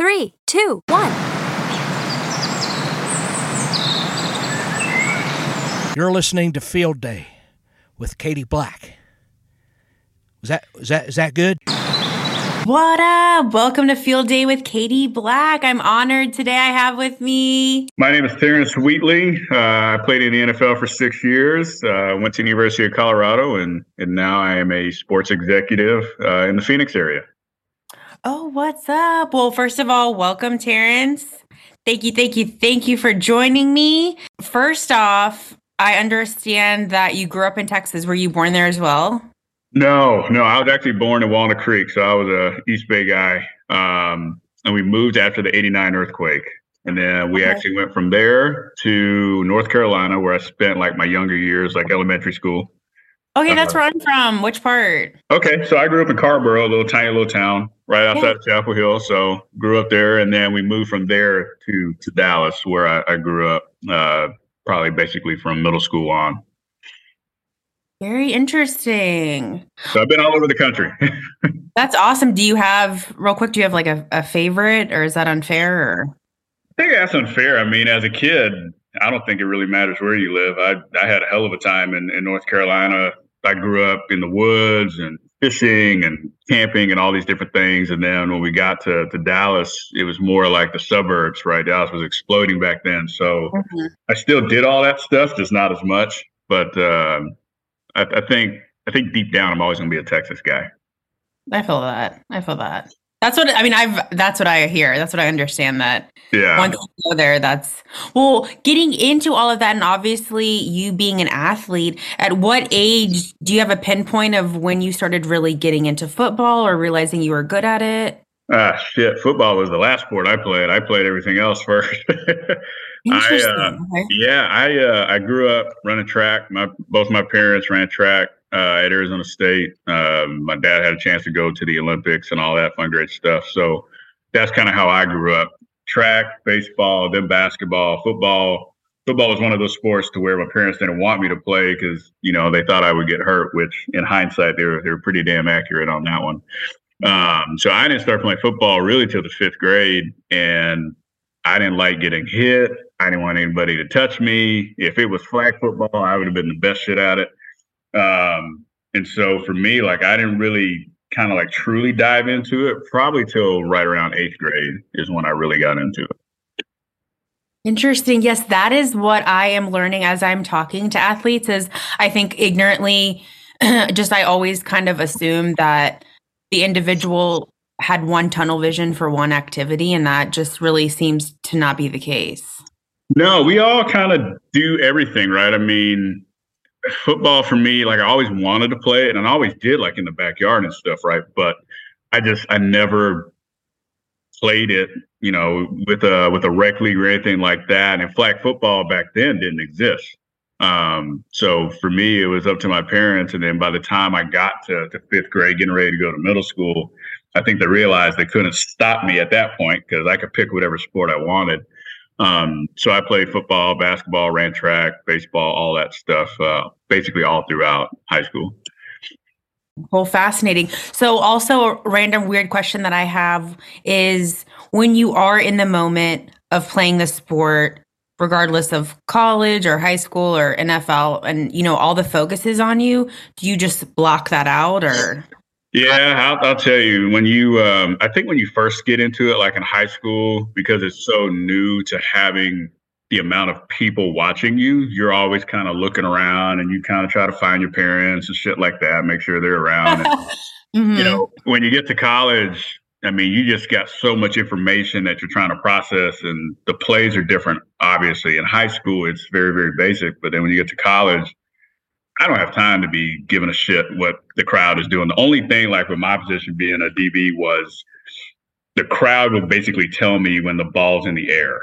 Three, two, one. You're listening to Field Day with Katie Black. Is that is that is that good? What up? Welcome to Field Day with Katie Black. I'm honored today. I have with me. My name is Terrence Wheatley. Uh, I played in the NFL for six years. Uh, went to the University of Colorado, and and now I am a sports executive uh, in the Phoenix area. Oh, what's up? Well, first of all, welcome, Terrence. Thank you, thank you, thank you for joining me. First off, I understand that you grew up in Texas. Were you born there as well? No, no. I was actually born in Walnut Creek, so I was a East Bay guy. Um, and we moved after the '89 earthquake, and then we okay. actually went from there to North Carolina, where I spent like my younger years, like elementary school. Okay, that's where I'm from. Which part? Okay, so I grew up in Carrboro, a little tiny little town right outside yeah. of Chapel Hill. So grew up there, and then we moved from there to to Dallas, where I, I grew up. Uh, probably basically from middle school on. Very interesting. So I've been all over the country. That's awesome. Do you have real quick? Do you have like a, a favorite, or is that unfair? Or? I think that's unfair. I mean, as a kid, I don't think it really matters where you live. I I had a hell of a time in, in North Carolina. I grew up in the woods and fishing and camping and all these different things. And then when we got to, to Dallas, it was more like the suburbs, right? Dallas was exploding back then. So mm-hmm. I still did all that stuff, just not as much. But um, I, I think I think deep down, I'm always going to be a Texas guy. I feel that. I feel that. That's what I mean. I've that's what I hear. That's what I understand. That yeah. Once you go there, that's well. Getting into all of that, and obviously you being an athlete, at what age do you have a pinpoint of when you started really getting into football or realizing you were good at it? Ah, shit. Football was the last sport I played. I played everything else first. Interesting. I, uh, okay. Yeah, I uh, I grew up running track. My both my parents ran track uh, at Arizona State. Um, my dad had a chance to go to the Olympics and all that fun, great stuff. So that's kind of how I grew up: track, baseball, then basketball, football. Football was one of those sports to where my parents didn't want me to play because you know they thought I would get hurt. Which, in hindsight, they were they were pretty damn accurate on that one. Um, so I didn't start playing football really till the fifth grade, and I didn't like getting hit. I didn't want anybody to touch me. If it was flag football, I would have been the best shit at it. Um, and so for me, like I didn't really kind of like truly dive into it probably till right around eighth grade is when I really got into it. Interesting. Yes, that is what I am learning as I'm talking to athletes is I think ignorantly just I always kind of assume that the individual had one tunnel vision for one activity and that just really seems to not be the case. No, we all kind of do everything, right? I mean, football for me, like I always wanted to play it and I always did like in the backyard and stuff, right? But I just I never played it, you know, with a with a rec league or anything like that. And flag football back then didn't exist. Um, so for me, it was up to my parents. And then by the time I got to, to fifth grade, getting ready to go to middle school, I think they realized they couldn't stop me at that point because I could pick whatever sport I wanted. Um, so I played football, basketball, ran track, baseball, all that stuff, uh, basically all throughout high school. Well, fascinating. So, also a random weird question that I have is when you are in the moment of playing the sport, regardless of college or high school or NFL, and you know all the focus is on you, do you just block that out or? Yeah, I'll, I'll tell you when you. Um, I think when you first get into it, like in high school, because it's so new to having the amount of people watching you, you're always kind of looking around and you kind of try to find your parents and shit like that, make sure they're around. And, mm-hmm. You know, when you get to college, I mean, you just got so much information that you're trying to process, and the plays are different. Obviously, in high school, it's very, very basic. But then when you get to college, I don't have time to be giving a shit what the crowd is doing. The only thing, like with my position being a DB, was the crowd would basically tell me when the ball's in the air.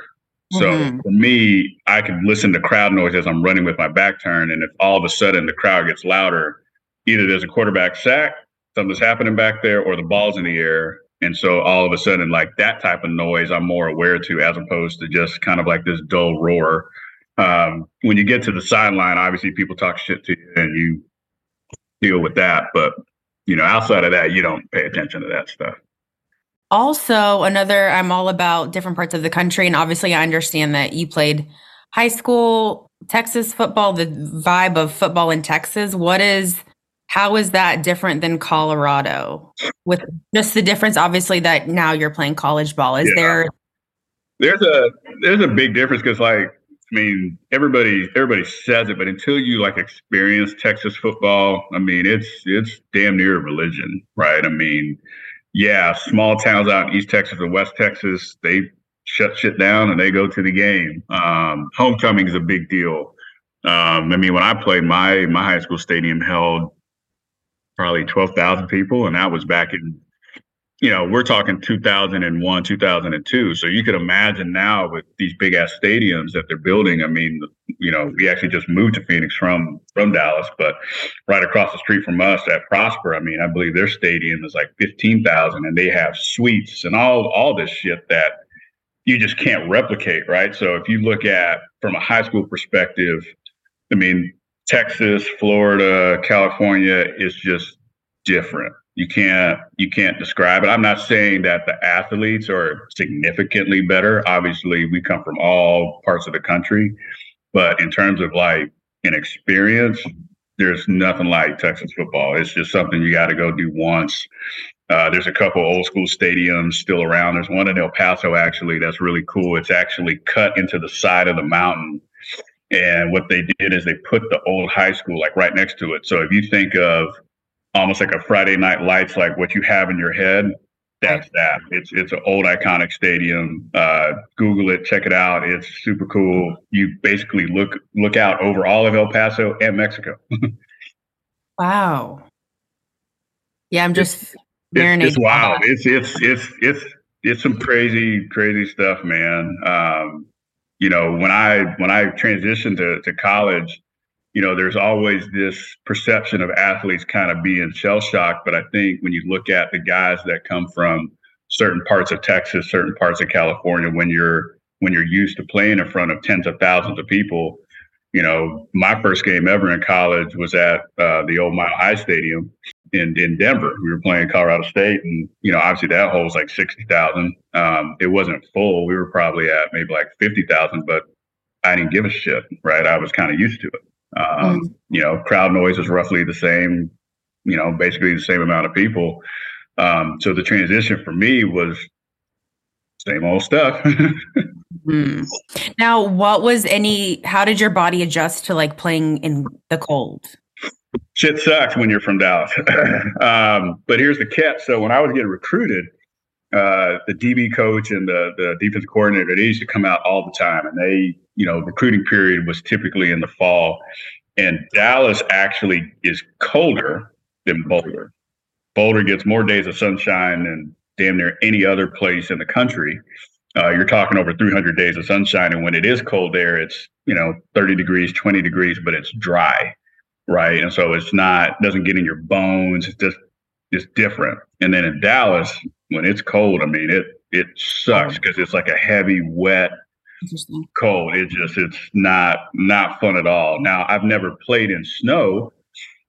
So mm-hmm. for me, I can listen to crowd noise as I'm running with my back turned. And if all of a sudden the crowd gets louder, either there's a quarterback sack, something's happening back there, or the ball's in the air. And so all of a sudden, like that type of noise, I'm more aware to as opposed to just kind of like this dull roar. Um, when you get to the sideline, obviously people talk shit to you and you deal with that. But, you know, outside of that, you don't pay attention to that stuff. Also, another, I'm all about different parts of the country. And obviously, I understand that you played high school, Texas football, the vibe of football in Texas. What is how is that different than Colorado? With just the difference, obviously, that now you're playing college ball. Is yeah. there? There's a there's a big difference because, like, I mean, everybody everybody says it, but until you like experience Texas football, I mean, it's it's damn near a religion, right? I mean, yeah, small towns out in East Texas and West Texas, they shut shit down and they go to the game. Um, homecoming is a big deal. Um, I mean, when I played, my my high school stadium held probably 12,000 people. And that was back in, you know, we're talking 2001, 2002. So you could imagine now with these big ass stadiums that they're building. I mean, you know, we actually just moved to Phoenix from from Dallas, but right across the street from us at Prosper, I mean, I believe their stadium is like 15,000 and they have suites and all all this shit that you just can't replicate, right? So if you look at from a high school perspective, I mean, Texas, Florida, California is just different. You can't you can't describe it. I'm not saying that the athletes are significantly better. Obviously, we come from all parts of the country, but in terms of like an experience, there's nothing like Texas football. It's just something you got to go do once. Uh, there's a couple old school stadiums still around. There's one in El Paso actually that's really cool. It's actually cut into the side of the mountain and what they did is they put the old high school like right next to it. So if you think of almost like a Friday night lights, like what you have in your head, that's that. It's it's an old iconic stadium. Uh, Google it, check it out. It's super cool. You basically look look out over all of El Paso and Mexico. wow. Yeah, I'm just it's, it's, it's wild. It's it's it's it's it's some crazy crazy stuff, man. Um, you know, when I when I transitioned to, to college, you know, there's always this perception of athletes kind of being shell shocked. But I think when you look at the guys that come from certain parts of Texas, certain parts of California, when you're when you're used to playing in front of tens of thousands of people, you know, my first game ever in college was at uh, the old Mile High Stadium, in in Denver. We were playing Colorado State, and you know, obviously that holds like sixty thousand. Um, it wasn't full. We were probably at maybe like fifty thousand, but I didn't give a shit. Right, I was kind of used to it. Um, mm. You know, crowd noise is roughly the same. You know, basically the same amount of people. Um, so the transition for me was same old stuff. mm. Now, what was any? How did your body adjust to like playing in the cold? shit sucks when you're from Dallas. um, but here's the catch. So when I was getting recruited, uh, the DB coach and the, the defensive coordinator, they used to come out all the time. And they, you know, recruiting period was typically in the fall. And Dallas actually is colder than Boulder. Boulder gets more days of sunshine than damn near any other place in the country. Uh, you're talking over 300 days of sunshine. And when it is cold there, it's, you know, 30 degrees, 20 degrees, but it's dry right? And so it's not doesn't get in your bones. It's just it's different. And then in Dallas, when it's cold, I mean it it sucks because it's like a heavy, wet, cold. It just it's not not fun at all. Now I've never played in snow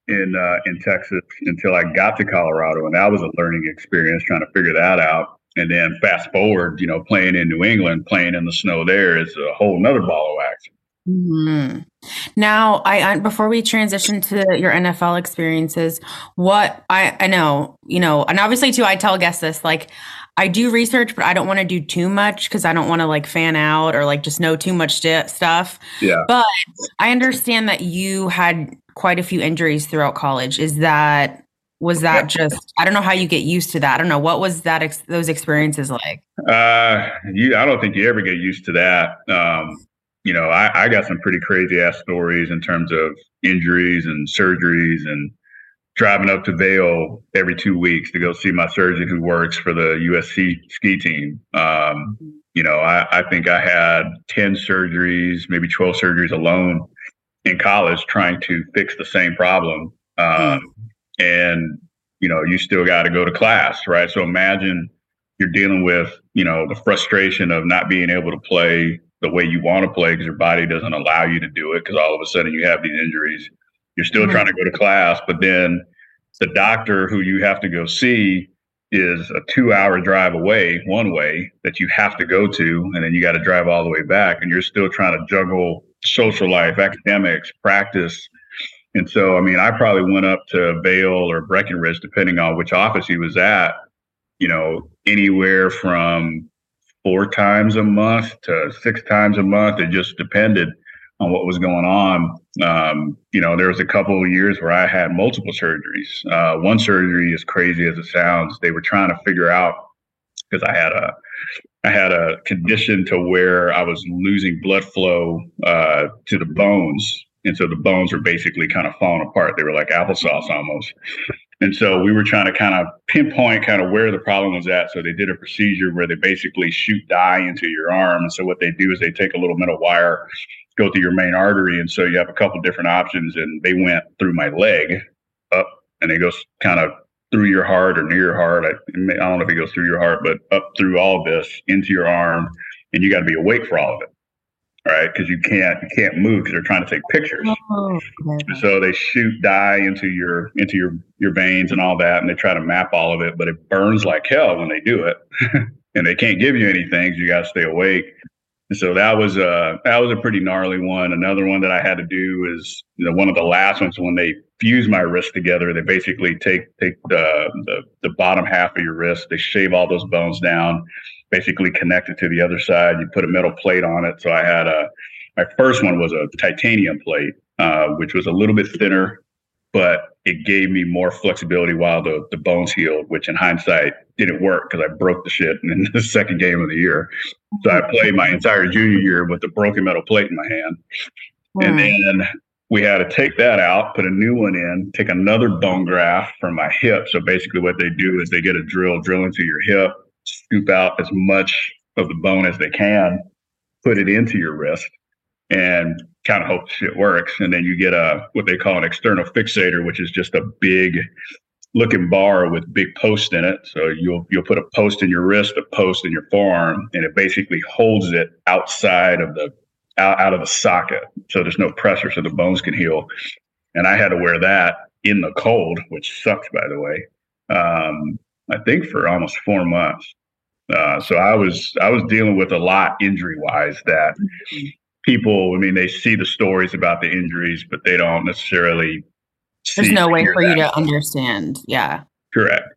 in uh, in Texas until I got to Colorado, and that was a learning experience trying to figure that out. And then fast forward, you know, playing in New England, playing in the snow there is a whole nother ball of wax. Mm-hmm. Now, I before we transition to your NFL experiences, what I I know, you know, and obviously too, I tell guests this like I do research, but I don't want to do too much because I don't want to like fan out or like just know too much st- stuff. Yeah. But I understand that you had quite a few injuries throughout college. Is that was that just I don't know how you get used to that. I don't know what was that ex- those experiences like. Uh, you I don't think you ever get used to that. Um, you know, I, I got some pretty crazy ass stories in terms of injuries and surgeries and driving up to Vail every two weeks to go see my surgeon who works for the U.S. ski team. Um, you know, I, I think I had 10 surgeries, maybe 12 surgeries alone in college trying to fix the same problem. Um, and, you know, you still got to go to class, right? So imagine you're dealing with, you know, the frustration of not being able to play the way you want to play because your body doesn't allow you to do it because all of a sudden you have these injuries. You're still mm-hmm. trying to go to class, but then the doctor who you have to go see is a two hour drive away one way that you have to go to and then you got to drive all the way back and you're still trying to juggle social life academics practice and so i mean i probably went up to Vail or breckenridge depending on which office he was at you know anywhere from four times a month to six times a month. It just depended on what was going on. Um, you know, there was a couple of years where I had multiple surgeries. Uh, one surgery, as crazy as it sounds, they were trying to figure out because I had a I had a condition to where I was losing blood flow uh, to the bones, and so the bones were basically kind of falling apart. They were like applesauce almost. And so we were trying to kind of pinpoint kind of where the problem was at. So they did a procedure where they basically shoot dye into your arm. And so what they do is they take a little metal wire, go through your main artery. And so you have a couple different options. And they went through my leg up and it goes kind of through your heart or near your heart. I, I don't know if it goes through your heart, but up through all this into your arm. And you got to be awake for all of it right? Because you can't you can't move because they're trying to take pictures. Oh, so they shoot dye into your into your your veins and all that, and they try to map all of it, but it burns like hell when they do it, and they can't give you anything. So you got to stay awake. And so that was a that was a pretty gnarly one. Another one that I had to do is you know one of the last ones when they fuse my wrist together. They basically take take the the, the bottom half of your wrist, they shave all those bones down basically connected to the other side. You put a metal plate on it. So I had a, my first one was a titanium plate, uh, which was a little bit thinner, but it gave me more flexibility while the, the bones healed, which in hindsight didn't work because I broke the shit in the second game of the year. So I played my entire junior year with a broken metal plate in my hand. And then we had to take that out, put a new one in, take another bone graft from my hip. So basically, what they do is they get a drill, drill into your hip, scoop out as much of the bone as they can, put it into your wrist, and kind of hope shit works. And then you get a what they call an external fixator, which is just a big looking bar with big posts in it. So you'll you'll put a post in your wrist, a post in your forearm, and it basically holds it outside of the out, out of the socket. So there's no pressure so the bones can heal. And I had to wear that in the cold, which sucks by the way. Um, I think for almost four months. Uh, so I was I was dealing with a lot injury wise that people. I mean, they see the stories about the injuries, but they don't necessarily. There's no way for that. you to understand. Yeah. Correct.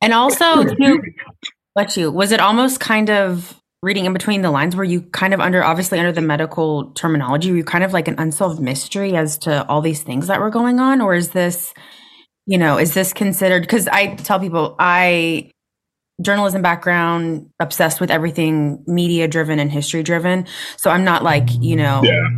And also, too, what you was it almost kind of reading in between the lines where you kind of under obviously under the medical terminology were you kind of like an unsolved mystery as to all these things that were going on or is this you know is this considered because i tell people i journalism background, obsessed with everything media driven and history driven. So I'm not like, you know, yeah.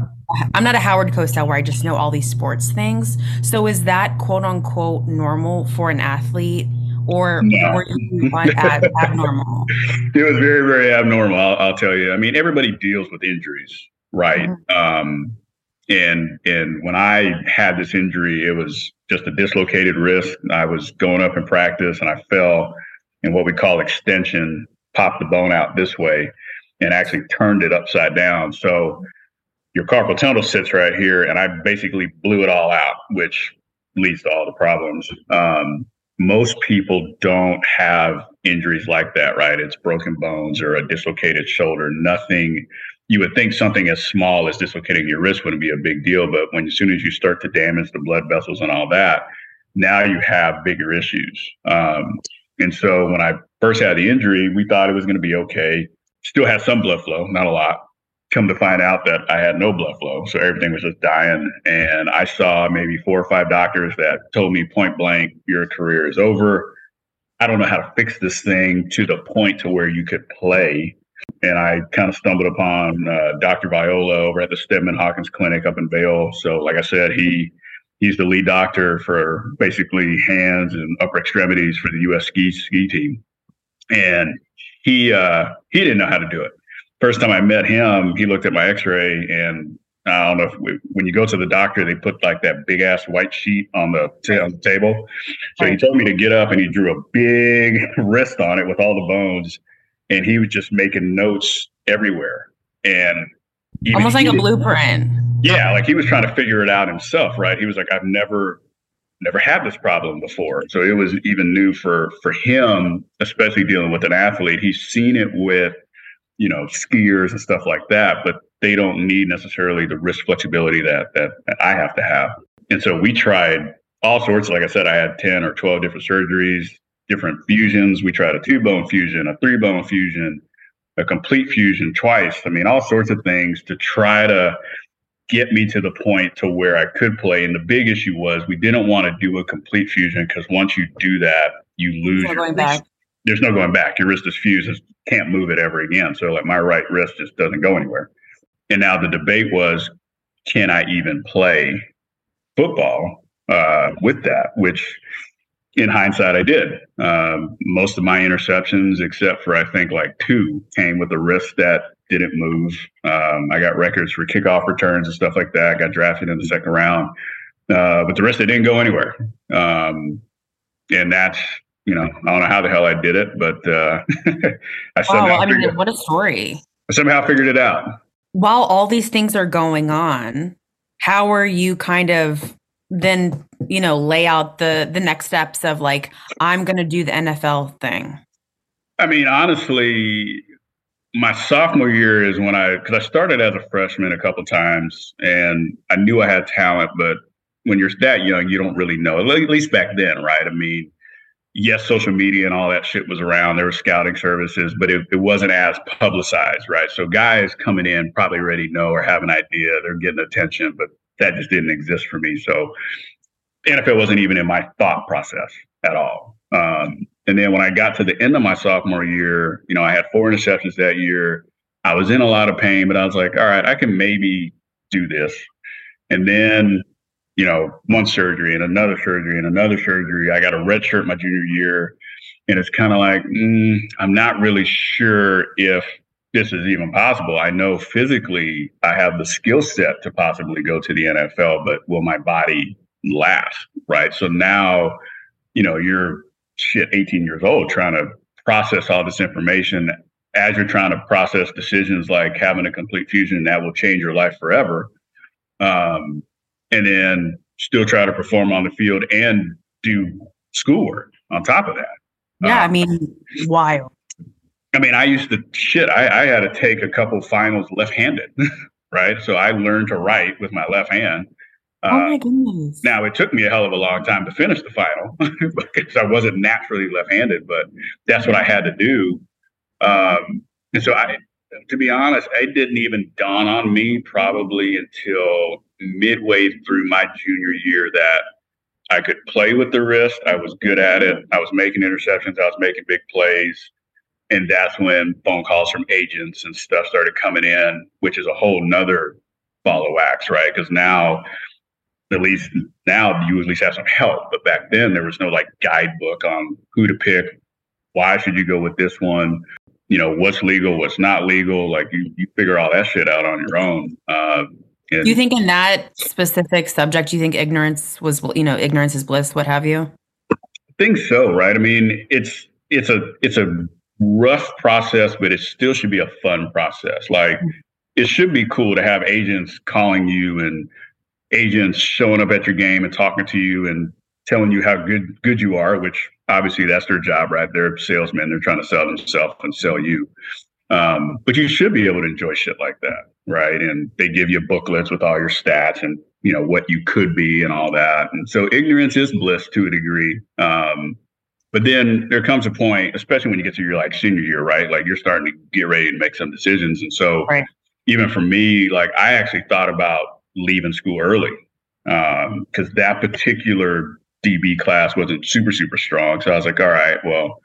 I'm not a Howard Cosell where I just know all these sports things. So is that quote unquote normal for an athlete? Or no. were you ab- abnormal? It was very, very abnormal. I'll, I'll, tell you. I mean, everybody deals with injuries, right? Mm-hmm. Um, and and when I had this injury, it was just a dislocated wrist. I was going up in practice and I fell in what we call extension, popped the bone out this way, and actually turned it upside down. So your carpal tunnel sits right here, and I basically blew it all out, which leads to all the problems. Um, most people don't have injuries like that, right? It's broken bones or a dislocated shoulder. Nothing. You would think something as small as dislocating your wrist wouldn't be a big deal, but when as soon as you start to damage the blood vessels and all that, now you have bigger issues. Um, and so when I first had the injury, we thought it was going to be okay. Still had some blood flow, not a lot come to find out that I had no blood flow. So everything was just dying. And I saw maybe four or five doctors that told me point blank, your career is over. I don't know how to fix this thing to the point to where you could play. And I kind of stumbled upon uh, Dr. Viola over at the Steadman Hawkins Clinic up in Vail. So, like I said, he he's the lead doctor for basically hands and upper extremities for the U.S. ski ski team. And he uh, he didn't know how to do it first time I met him, he looked at my X-ray, and I don't know if we, when you go to the doctor, they put like that big ass white sheet on the, t- on the table. So he told me to get up, and he drew a big wrist on it with all the bones, and he was just making notes everywhere, and almost like a blueprint. Yeah, like he was trying to figure it out himself, right? He was like, I've never never had this problem before. So it was even new for for him, especially dealing with an athlete. He's seen it with you know, skiers and stuff like that, but they don't need necessarily the wrist flexibility that, that, that I have to have. And so we tried all sorts. Like I said, I had 10 or 12 different surgeries, different fusions. We tried a two bone fusion, a three bone fusion, a complete fusion twice. I mean, all sorts of things to try to get me to the point to where I could play. And the big issue was we didn't want to do a complete fusion because once you do that, you lose your going back. There's no going back. Your wrist is fused can't move it ever again. So like my right wrist just doesn't go anywhere. And now the debate was, can I even play football uh, with that? Which, in hindsight, I did. Um, most of my interceptions, except for I think like two, came with a wrist that didn't move. Um, I got records for kickoff returns and stuff like that. I got drafted in the second round, uh, but the rest it didn't go anywhere. Um, and that's you know, I don't know how the hell I did it, but uh, I somehow. Wow, I mean, what a story! I somehow figured it out. While all these things are going on, how are you kind of then you know lay out the the next steps of like I'm going to do the NFL thing? I mean, honestly, my sophomore year is when I because I started as a freshman a couple times, and I knew I had talent, but when you're that young, you don't really know. At least back then, right? I mean, yes, social media and all that shit was around. There were scouting services, but it, it wasn't as publicized, right? So guys coming in probably already know or have an idea. They're getting attention, but that just didn't exist for me. So NFL wasn't even in my thought process at all. Um, and then when I got to the end of my sophomore year, you know, I had four interceptions that year. I was in a lot of pain, but I was like, all right, I can maybe do this. And then you know, one surgery and another surgery and another surgery. I got a red shirt my junior year. And it's kind of like, mm, I'm not really sure if this is even possible. I know physically I have the skill set to possibly go to the NFL, but will my body last? Right. So now, you know, you're shit 18 years old trying to process all this information as you're trying to process decisions like having a complete fusion that will change your life forever. Um, and then still try to perform on the field and do schoolwork on top of that. Yeah, um, I mean, wild. I mean, I used to shit. I, I had to take a couple finals left-handed, right? So I learned to write with my left hand. Uh, oh my goodness! Now it took me a hell of a long time to finish the final because I wasn't naturally left-handed, but that's what I had to do. Um, and so I, to be honest, it didn't even dawn on me probably until midway through my junior year that I could play with the wrist. I was good at it. I was making interceptions. I was making big plays. And that's when phone calls from agents and stuff started coming in, which is a whole nother ball of wax, right? Because now, at least now, you at least have some help. But back then, there was no like guidebook on who to pick. Why should you go with this one? You know, what's legal, what's not legal. Like you, you figure all that shit out on your own. Uh, And Do you think in that specific subject, do you think ignorance was, you know, ignorance is bliss, what have you? I think so, right? I mean, it's it's a it's a rough process, but it still should be a fun process. Like it should be cool to have agents calling you and agents showing up at your game and talking to you and telling you how good good you are, which obviously that's their job, right? They're salesmen. They're trying to sell themselves and sell you. Um, but you should be able to enjoy shit like that, right? And they give you booklets with all your stats and you know what you could be and all that. And so ignorance is bliss to a degree. Um, but then there comes a point, especially when you get to your like senior year, right? Like you're starting to get ready to make some decisions. And so Right. even for me, like I actually thought about leaving school early um, because that particular DB class wasn't super, super strong. So I was like, all right, well,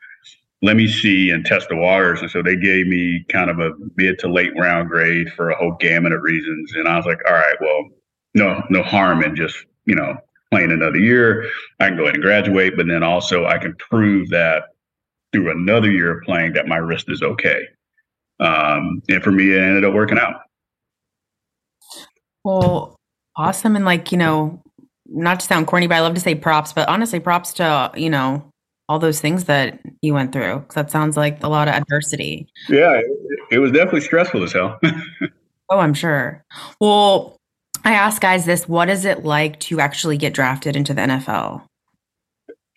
let me see and test the waters. And so they gave me kind of a mid to late round grade for a whole gamut of reasons. And I was like, all right, well, no, no harm in just, you know, playing another year. I can go ahead and graduate, but then also I can prove that through another year of playing that my wrist is okay. Um, and for me, it ended up working out. Well, awesome. And like, you know, not to sound corny, but I love to say props, but honestly, props to, you know, all those things that you went through. 'cause that sounds like a lot of adversity. Yeah, it, it was definitely stressful as hell. Oh, I'm sure. Well, I ask guys this what is it like to actually get drafted into the NFL?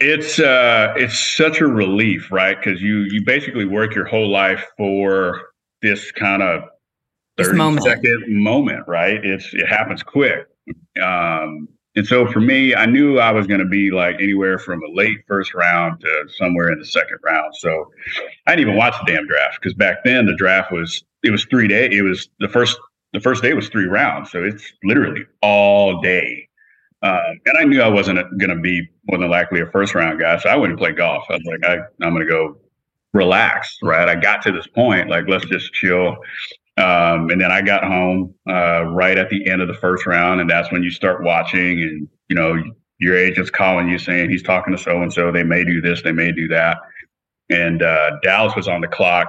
It's uh, it's such a relief, right? Because you you basically work your whole life for this kind of This thirty moment. second moment, right? It's it happens quick, um, and so for me, I knew I was going to be like anywhere from a late first round to somewhere in the second round. So I didn't even watch the damn draft because back then the draft was it was three day. It was the first the first day was three rounds, so it's literally all day. Um, and I knew I wasn't going to be more than likely a first round guy, so I wouldn't play golf. I was like, I, I'm going to go relax, right? I got to this point, like let's just chill. Um, and then I got home uh, right at the end of the first round, and that's when you start watching, and you know your agent's calling you saying he's talking to so and so. They may do this, they may do that. And uh, Dallas was on the clock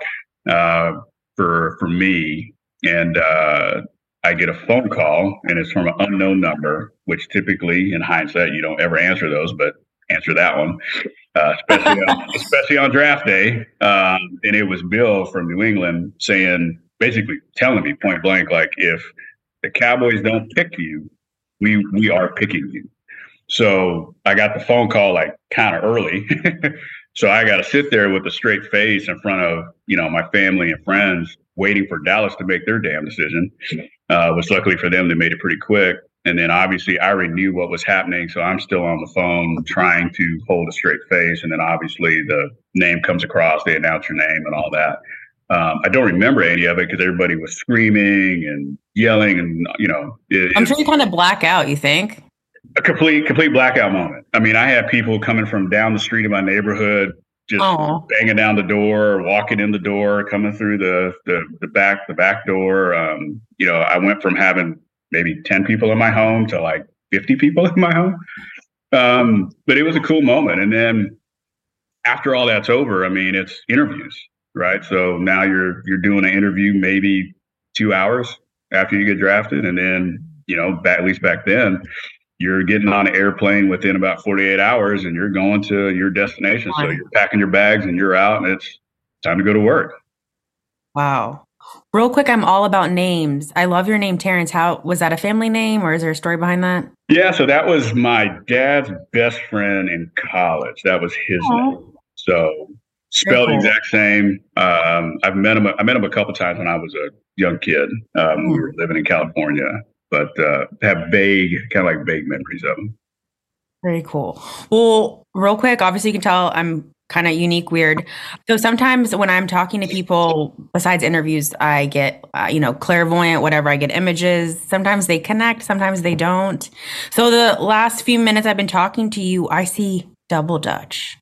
uh, for for me, and uh, I get a phone call, and it's from an unknown number, which typically, in hindsight, you don't ever answer those, but answer that one, uh, especially on, especially on draft day. Um, and it was Bill from New England saying, basically telling me point blank, like if the Cowboys don't pick you, we we are picking you. So I got the phone call like kind of early. so I got to sit there with a straight face in front of you know my family and friends, waiting for Dallas to make their damn decision. Uh, which luckily for them, they made it pretty quick. And then obviously I already knew what was happening, so I'm still on the phone trying to hold a straight face. And then obviously the name comes across, they announce your name and all that. Um, I don't remember any of it because everybody was screaming and yelling, and you know, it, I'm sure you kind of black out, you think? a complete complete blackout moment. I mean, I had people coming from down the street in my neighborhood, just Oh. banging down the door, walking in the door, coming through the the, the back the back door. Um, you know, I went from having maybe ten people in my home to like fifty people in my home. Um, but it was a cool moment. And then after all that's over, I mean, it's interviews, right? So now you're you're doing an interview maybe two hours after you get drafted, and then you know, back, at least back then, you're getting on an airplane within about 48 hours, and you're going to your destination. So you're packing your bags and you're out, and it's time to go to work. Wow. Real quick, I'm all about names. I love your name, Terrence. How was that a family name or is there a story behind that? Yeah, so that was my dad's best friend in college. That was his Aw. name. So spelled cool. exact same. Um, I've met him. I met him a couple times when I was a young kid. Um, We were living in California, but uh, have vague, kind of like vague memories of them. Very cool. Well, real quick, obviously you can tell I'm kind of unique, weird. So sometimes when I'm talking to people, besides interviews, I get, uh, you know, clairvoyant, whatever. I get images. Sometimes they connect, sometimes they don't. So the last few minutes I've been talking to you, I see double Dutch.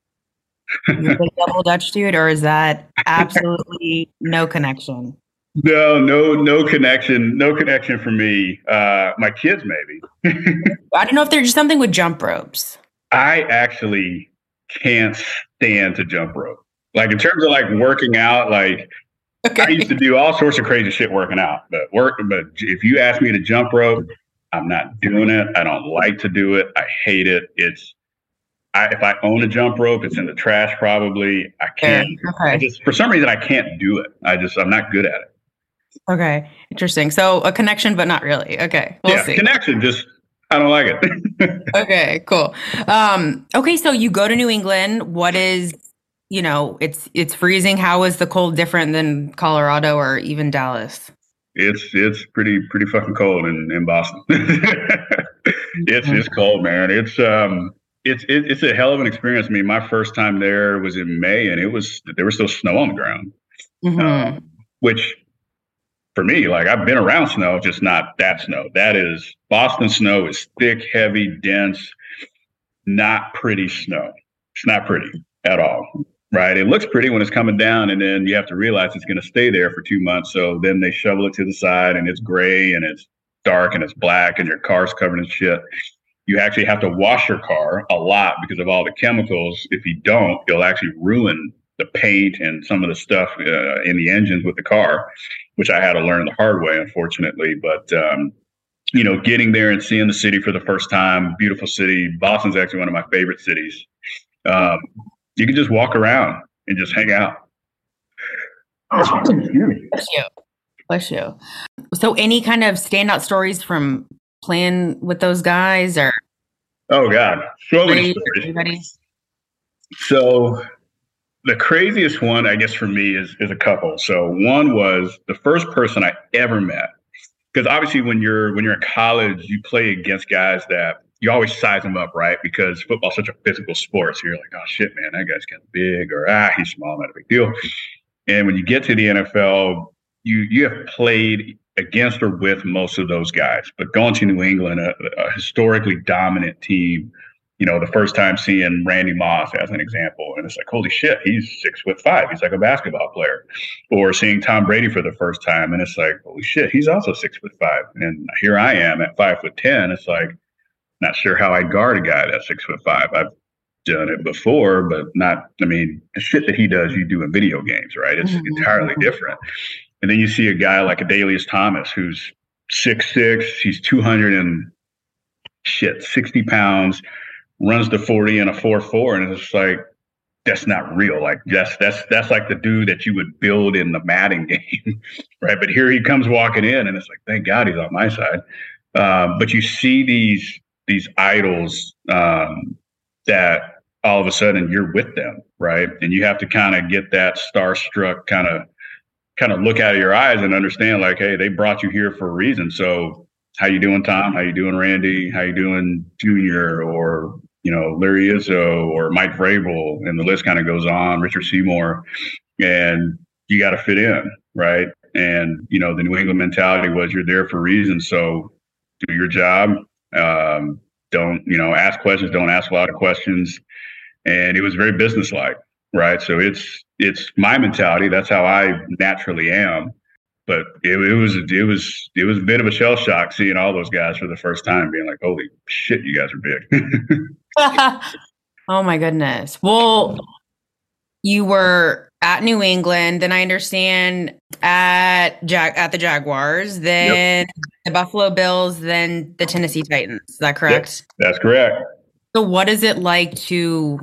Double Dutch dude, or is that absolutely no connection? No, no, no connection. No connection for me. Uh, my kids, maybe. I don't know if there's just something with jump ropes. I actually can't stand to jump rope. Like in terms of like working out, like okay. I used to do all sorts of crazy shit working out, but work. But if you ask me to jump rope, I'm not doing it. I don't like to do it. I hate it. It's I, if I own a jump rope, it's in the trash probably. I can't. Okay. I just for some reason I can't do it. I just I'm not good at it. Okay, interesting. So a connection, but not really. Okay, we'll yeah, see. connection. Just I don't like it. okay, cool. Um, okay, so you go to New England. What is you know? It's it's freezing. How is the cold different than Colorado or even Dallas? It's it's pretty pretty fucking cold in in Boston. it's it's cold, man. It's um it's it, it's a hell of an experience. I mean, my first time there was in May, and it was there was still snow on the ground, mm-hmm. um, which for me, like I've been around snow, just not that snow. That is Boston snow is thick, heavy, dense, not pretty snow. It's not pretty at all. Right. It looks pretty when it's coming down, and then you have to realize it's going to stay there for two months. So then they shovel it to the side, and it's gray and it's dark and it's black, and your car's covered in shit you actually have to wash your car a lot because of all the chemicals. If you don't, you'll actually ruin the paint and some of the stuff uh, in the engines with the car, which I had to learn the hard way, unfortunately. But um, you know, getting there and seeing the city for the first time, beautiful city. Boston's actually one of my favorite cities. Um, you can just walk around and just hang out. Bless you. Bless you. So, any kind of standout stories from playing with those guys or? Oh God, so many stories. So the craziest one, I guess, for me is is a couple. So one was the first person I ever met, because obviously when you're when you're in college, you play against guys that you always size them up, right? Because football's such a physical sport. So you're like, oh shit, man, that guy's kind of big, or ah, he's small, not a big deal. And when you get to the NFL, you you have played against or with most of those guys. But going to New England, a, a, historically dominant team, you know, the first time seeing Randy Moss as an example, and it's like, holy shit, he's six foot five. He's like a basketball player. Or seeing Tom Brady for the first time, and it's like, holy shit, he's also six foot five. And here I am at five foot ten. It's like, not sure how I guard a guy that's six foot five. I've done it before, but not. I mean, the shit that he does, you do in video games, right? It's mm-hmm. entirely different. And then you see a guy like Adalius Thomas, who's six six, he's two hundred and shit, sixty pounds, runs the forty in a four four, and it's like that's not real. Like that's that's that's like the dude that you would build in the Madden game, right? But here he comes walking in, and it's like, thank God he's on my side. Um, but you see these these idols um, that all of a sudden you're with them, right? And you have to kind of get that starstruck kind of kind of look out of your eyes and understand like, hey, they brought you here for a reason. So how you doing, Tom? How you doing, Randy? How you doing, Junior? Or you know, Larry Izzo or Mike Vrabel, and the list kind of goes on. Richard Seymour, and you got to fit in, right? And you know, the New England mentality was you're there for a reason. So do your job. Um, don't you know? Ask questions. Don't ask a lot of questions. And it was very businesslike right? So it's it's my mentality. That's how I naturally am. But it, it was it was it was a bit of a shell shock seeing all those guys for the first time, being like, "Holy shit, you guys are big!" oh my goodness. Well, you were at New England, then I understand at Jag at the Jaguars, then yep. the Buffalo Bills, then the Tennessee Titans. Is that correct? Yep, that's correct. So, what is it like to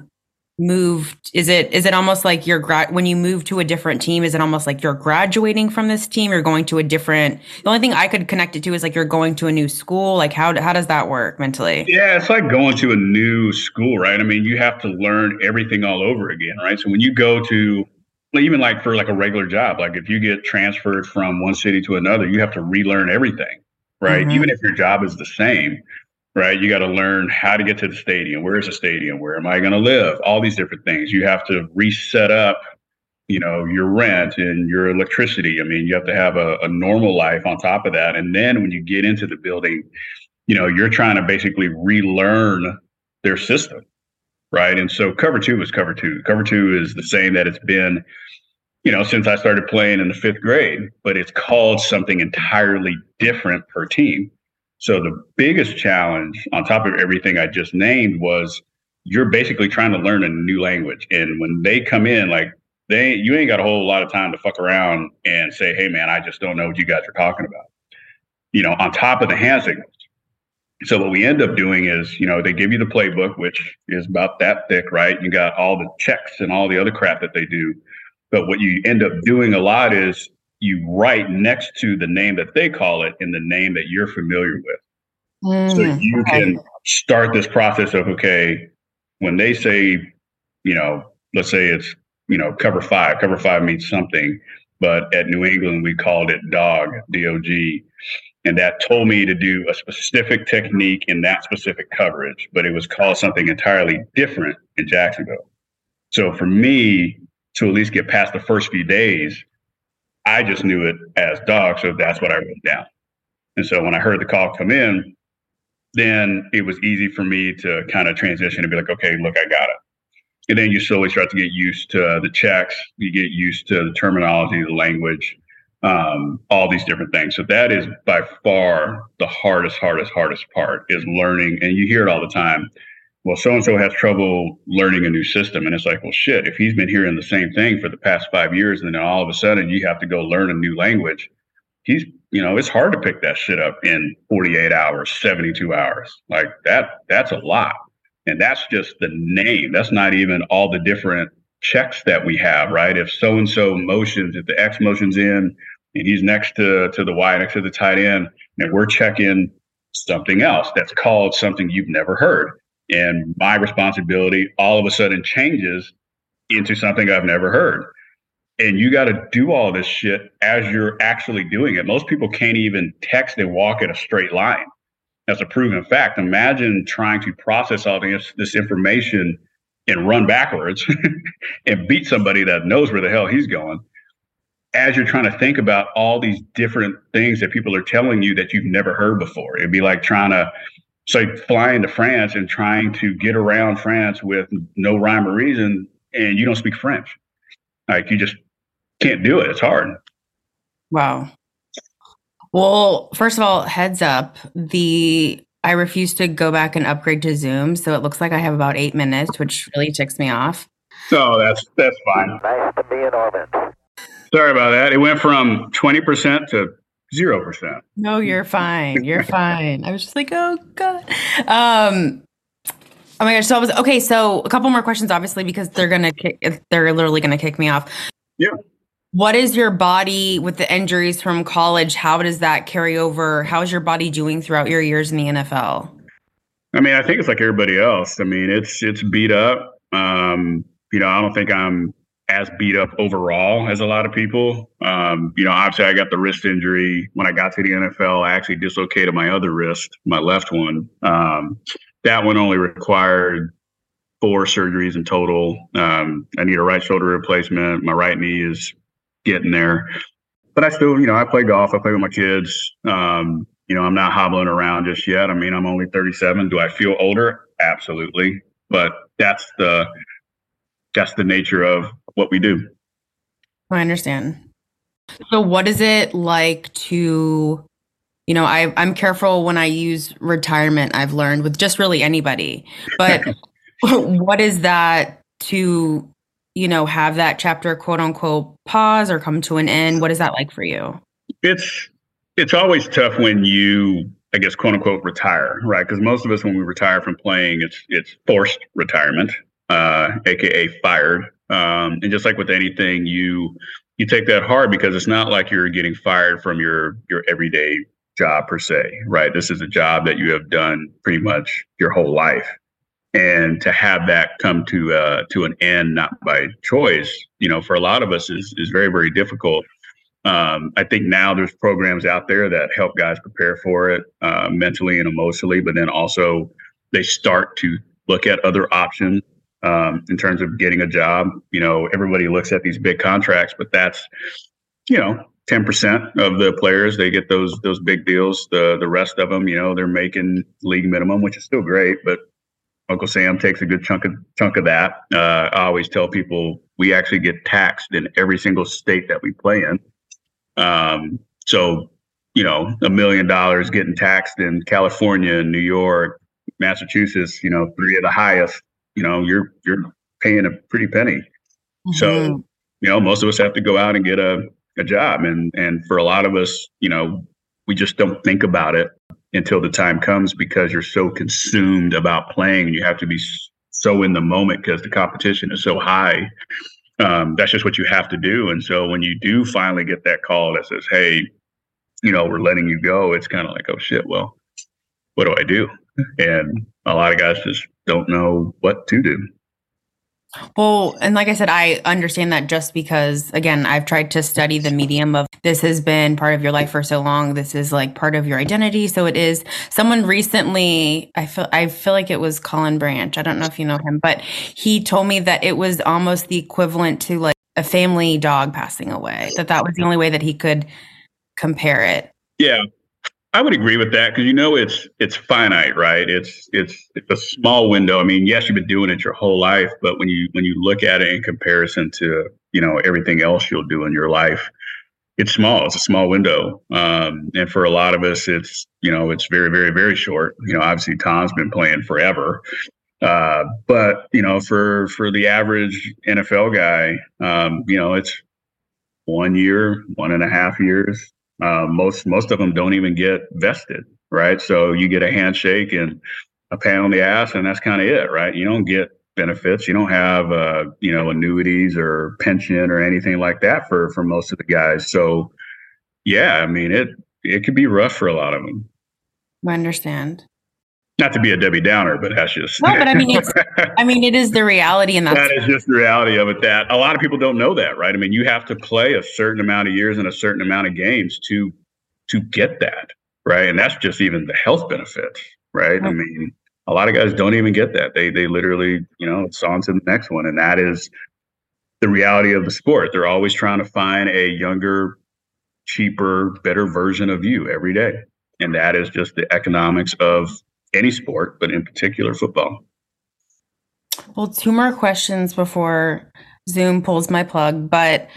moved is it is it almost like you're gra- when you move to a different team is it almost like you're graduating from this team? You're going to a different the only thing i could connect it to is like you're going to a new school. Like how how does that work mentally? Yeah it's like going to a new school right? I mean you have to learn everything all over again right? So when you go to even like for like a regular job like if you get transferred from one city to another you have to relearn everything right? Mm-hmm. even if your job is the same right? You got to learn how to get to the stadium. Where is the stadium? Where am I going to live? All these different things. You have to reset up, you know, your rent and your electricity. I mean, you have to have a, a normal life on top of that. And then when you get into the building, you know, you're trying to basically relearn their system, right? And so cover two is cover two. Cover two is the same that it's been you know, since I started playing in the fifth grade, but it's called something entirely different per team. So the biggest challenge on top of everything I just named was you're basically trying to learn a new language. And when they come in, like they you ain't got a whole lot of time to fuck around and say, hey man, I just don't know what you guys are talking about. You know, on top of the hand signals. So what we end up doing is, you know, they give you the playbook, which is about that thick, right? You got all the checks and all the other crap that they do. But what you end up doing a lot is you write next to the name that they call it in the name that you're familiar with. Mm, so you okay. can start this process of okay, when they say, you know, let's say it's you know cover five. Cover five means something, but at New England we called it dog, D O G, and that told me to do a specific technique in that specific coverage, but it was called something entirely different in Jacksonville. So for me to at least get past the first few days, I just knew it as dog, so that's what I wrote down. And so when I heard the call come in, then it was easy for me to kind of transition and be like, okay, look, I got it. And then you slowly start to get used to the checks, you get used to the terminology, the language, um, all these different things. So that is by far the hardest, hardest, hardest part is learning. And you hear it all the time. Well, so and so has trouble learning a new system. And it's like, well, shit, if he's been hearing the same thing for the past five years, and then all of a sudden you have to go learn a new language, he's you know it's hard to pick that shit up in 48 hours 72 hours. Like that that's a lot. And that's just the name. That's not even all the different checks that we have right? If so and so motions if the x motions in and he's next to to the y next to the tight end and we're checking something else that's called something you've never heard and my responsibility all of a sudden changes into something i've never heard and you got to do all this shit as you're actually doing it. Most people can't even text and walk in a straight line. That's a proven fact. Imagine trying to process all this, this information and run backwards and beat somebody that knows where the hell he's going as you're trying to think about all these different things that people are telling you that you've never heard before. It'd be like trying to say flying to France and trying to get around France with no rhyme or reason and you don't speak French. Like you just can't do it. It's hard. Wow. Well, first of all, heads up, the I refuse to go back and upgrade to Zoom, so it looks like I have about eight minutes, which really ticks me off. No, that's that's fine. Nice to be in orbit. Sorry about that. It went from twenty percent to zero percent. No, you're fine. You're fine. I was just like, oh god. Um, oh my gosh. So I was okay. So a couple more questions, obviously, because they're gonna kick. They're literally gonna kick me off. Yeah what is your body with the injuries from college? How does that carry over? How is your body doing throughout your years in the NFL? I mean, I think it's like everybody else. I mean, it's it's beat up. Um, you know, I don't think I'm as beat up overall as a lot of people. Um, you know, obviously I got the wrist injury when I got to the NFL. I actually dislocated my other wrist, my left one. Um, that one only required four surgeries in total. Um, I need a right shoulder replacement. My right knee is getting there. But I still, you know, I play golf. I play with my kids. Um, you know, I'm not hobbling around just yet. I mean, I'm only 37. Do I feel older? Absolutely. But that's the that's the nature of what we do. I understand. So, what is it like to, you know, I, I'm careful when I use retirement, I've learned with just really anybody. But what is that to you know, have that chapter quote unquote pause or come to an end? What is that like for you? It's it's always tough when you I guess quote unquote retire, right? Because most of us when we retire from playing, it's it's forced retirement, uh, aka fired. Um, and just like with anything, you you take that hard because it's not like you're getting fired from your your everyday job per se, right? This is a job that you have done pretty much your whole life and to have that come to uh, to an end not by choice you know for a lot of us is is very very difficult um, i think now there's programs out there that help guys prepare for it uh, mentally and emotionally but then also they start to look at other options um, in terms of getting a job you know everybody looks at these big contracts but that's you know 10% of the players they get those those big deals the the rest of them you know they're making league minimum which is still great but Uncle Sam takes a good chunk of chunk of that. Uh, I always tell people we actually get taxed in every single state that we play in. Um, so, you know, a million dollars getting taxed in California, New York, Massachusetts. You know, three of the highest. You know, you're you're paying a pretty penny. Mm-hmm. So you know, most of us have to go out and get a, a job. And and for a lot of us, you know, we just don't think about it until the time comes because you're so consumed about playing and you have to be so in the moment because the competition is so high. Um, that's just what you have to do. And so when you do finally get that call that says, "Hey, you know, we're letting you go," it's kind of like, "Oh shit, well, what do I do?" And a lot of guys just don't know what to do. Well, and like I said, I understand that just because, again, I've tried to study the medium of this has been part of your life for so long. This is like part of your identity. So it is. Someone recently, I feel, I feel like it was Colin Branch. I don't know if you know him, but he told me that it was almost the equivalent to like a family dog passing away. That that was the only way that he could compare it. Yeah, I would agree with that because you know it's it's finite, right? It's it's it's a small window. I mean, yes, you've been doing it your whole life, but when you when you look at it in comparison to you know everything else you'll do in your life, it's small. It's a small window, um, and for a lot of us, it's you know it's very very very short. You know, obviously Tom's been playing forever, uh, but you know for for the average NFL guy, um, you know it's one year, one and a half years, uh, most most of them don't even get vested, right? So you get a handshake and a pat on the ass, and that's kind of it, right? You don't get benefits. You don't have uh, you know annuities or pension or anything like that for for most of the guys. So yeah, I mean it it could be rough for a lot of them. I understand not to be a Debbie Downer, but that's just no. But I mean, it's I mean, it is the reality, and that's that is just the reality of it. That a lot of people don't know that, right? I mean, you have to play a certain amount of years and a certain amount of games to to get that, right? And that's just even the health benefits, right? I mean, a lot of guys don't even get that. They they literally, you know, it's on to the next one, and that is the reality of the sport. They're always trying to find a younger, cheaper, better version of you every day. And that is just the economics of any sport, but in particular football. Well, two more questions before Zoom pulls my plug. But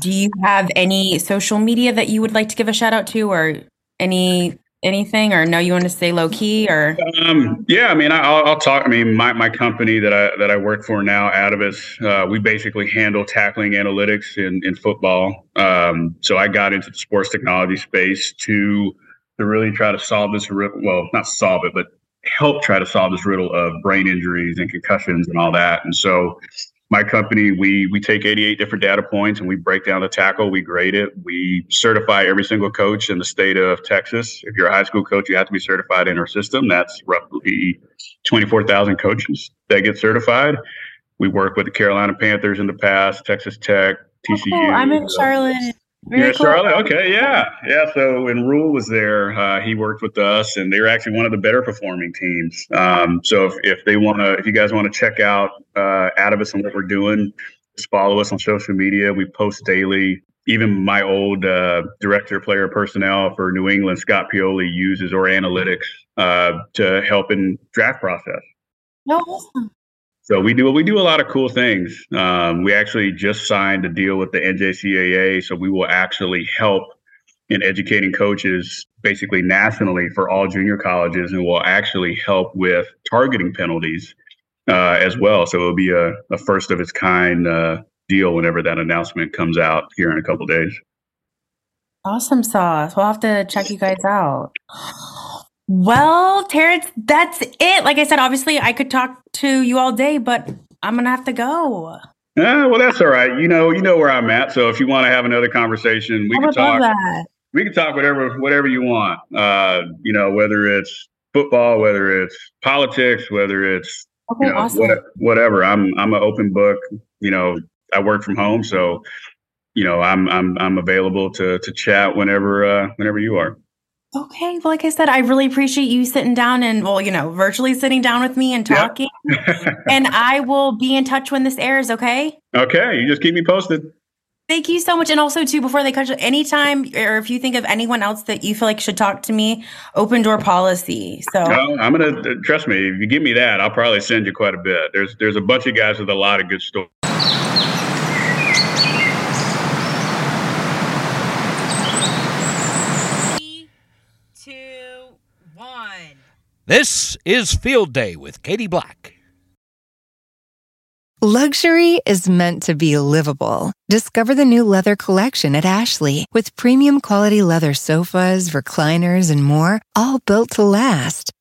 do you have any social media that you would like to give a shout out to, or any anything, or no, you want to stay low key, or? Um, yeah, I mean, I'll, I'll, talk. I mean, my, my company that I that I work for now, Atavus, uh, we basically handle tackling analytics in in football. Um, so I got into the sports technology space to to really try to solve this riddle. Well, not solve it, but help try to solve this riddle of brain injuries and concussions and all that. And so, my company, we we take 88 different data points and we break down the tackle. We grade it. We certify every single coach in the state of Texas. If you're a high school coach, you have to be certified in our system. That's roughly 24,000 coaches that get certified. We work with the Carolina Panthers in the past, Texas Tech, TCU. Oh, I'm in Charlotte. Very yeah, cool. Charlotte. Okay, yeah, yeah. So when Rhule was there, uh, he worked with us, and they were actually one of the better performing teams. Um, so if, if they want to, if you guys want to check out uh, Atavus and what we're doing, just follow us on social media. We post daily. Even my old uh, director, player personnel for New England, Scott Pioli, uses our analytics uh, to help in draft process. No, awesome. So we do we do a lot of cool things. Um, we actually just signed a deal with the NJCAA, so we will actually help in educating coaches basically nationally for all junior colleges, and will actually help with targeting penalties uh, as well. So it'll be a, a first of its kind uh, deal whenever that announcement comes out here in a couple days. Awesome sauce. We'll have to check you guys out. Well, Terrence, that's it. Like I said, obviously I could talk to you all day, but I'm gonna have to go. Yeah, well, that's all right. You know, you know where I'm at. So if you want to have another conversation, we I can talk. We can talk whatever whatever you want. Uh, you know, whether it's football, whether it's politics, whether it's okay, you know, awesome. what, whatever. I'm I'm an open book. You know, I work from home, so you know, I'm I'm I'm available to to chat whenever uh, whenever you are. Okay. Well, like I said, I really appreciate you sitting down and, well, you know, virtually sitting down with me and talking. Yep. and I will be in touch when this airs. Okay. Okay. You just keep me posted. Thank you so much. And also, too, before they cut you, anytime or if you think of anyone else that you feel like should talk to me, open door policy. So I'm going to uh, trust me. If you give me that, I'll probably send you quite a bit. There's, there's a bunch of guys with a lot of good stories. This is Field Day with Katie Black. Luxury is meant to be livable. Discover the new leather collection at Ashley with premium quality leather sofas, recliners, and more, all built to last.